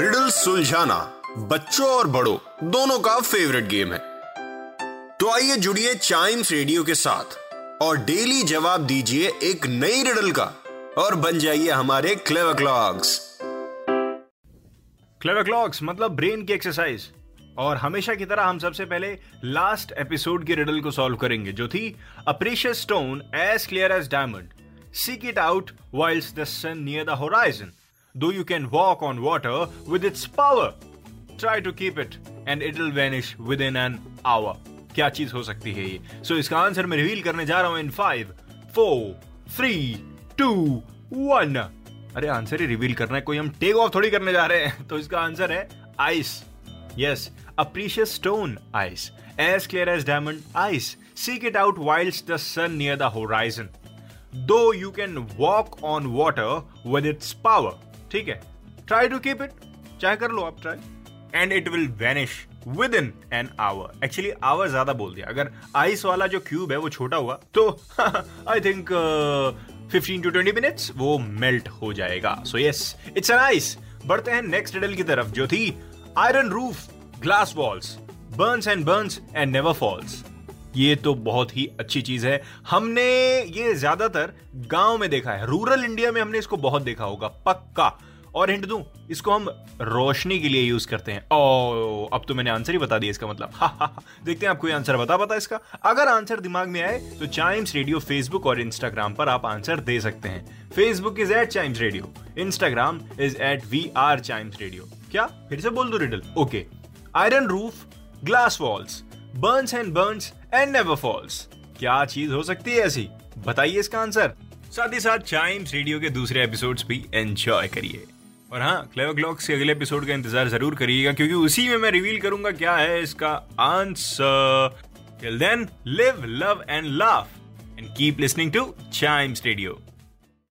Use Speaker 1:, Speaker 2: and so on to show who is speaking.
Speaker 1: Riddle सुलझाना बच्चों और बड़ों, दोनों का फेवरेट गेम है। तो आइए जुड़िए चाइम्स रेडियो के साथ और डेली जवाब दीजिए एक नई रिडल का और बन जाइए हमारे क्लेव क्लॉक्स
Speaker 2: क्लेवर क्लॉक्स मतलब ब्रेन की एक्सरसाइज और हमेशा की तरह हम सबसे पहले लास्ट एपिसोड की रिडल को सॉल्व करेंगे, जो थी a precious stone as clear as diamond seek it out whiles the sun near the horizon though you can walk on water with its power try to keep it and it will vanish within an hour क्या चीज़ हो सकती है ये so so, इसका answer मैं reveal करने जा रहा हूँ in five four three two one अरे आंसर ही रिवील करना है कोई हम टेक ऑफ़ थोड़ी करने जा रहे हैं तो इसका आंसर है ice a precious stone, ice. As clear as diamond, ice. Seek it out whilst the sun near the horizon. Though you can walk on water with its power. ठीक है? Try to keep it. चाहे कर लो, आप try and it will vanish within an hour actually hour ज़्यादा बोल दिया। अगर आइस वाला जो क्यूब है, वो छोटा हुआ तो I think fifteen to twenty minutes वो मेल्ट हो जाएगा। So yes it's an ice बढ़ते हैं नेक्स्ट रिडल की तरफ़, जो थी iron roof glass walls burns and burns and never falls ये तो बहुत ही अच्छी चीज़ है। हमने ये ज़्यादातर गाँव में देखा है। रूरल इंडिया में हमने इसको बहुत देखा होगा पक्का। और हिंट दूँ इसको हम रोशनी के लिए यूज़ करते हैं। ओ अब तो मैंने आंसर ही बता दिया इसका मतलब। हा, हा, हा। देखते हैं आप कोई आंसर बता पता इसका। अगर आंसर दिमाग में आए तो चाइम्स रेडियो फेसबुक और इंस्टाग्राम पर आप आंसर दे सकते हैं। Facebook is at chimes radio Instagram is at we are chimes radio क्या? फिर से बोल दो riddle okay iron roof glass walls burns and burns and never falls क्या चीज़ हो सकती है ऐसी? बताइए इसका आंसर साथ ही साथ चाइम्स रेडियो के दूसरे एपिसोड्स भी एंजॉय करिए। और हाँ क्लेवर क्लॉक्स के अगले एपिसोड का इंतज़ार ज़रूर करिएगा, क्योंकि उसी में मैं रिवील करूँगा क्या है इसका answer till then live love and laugh and keep listening to chimes radio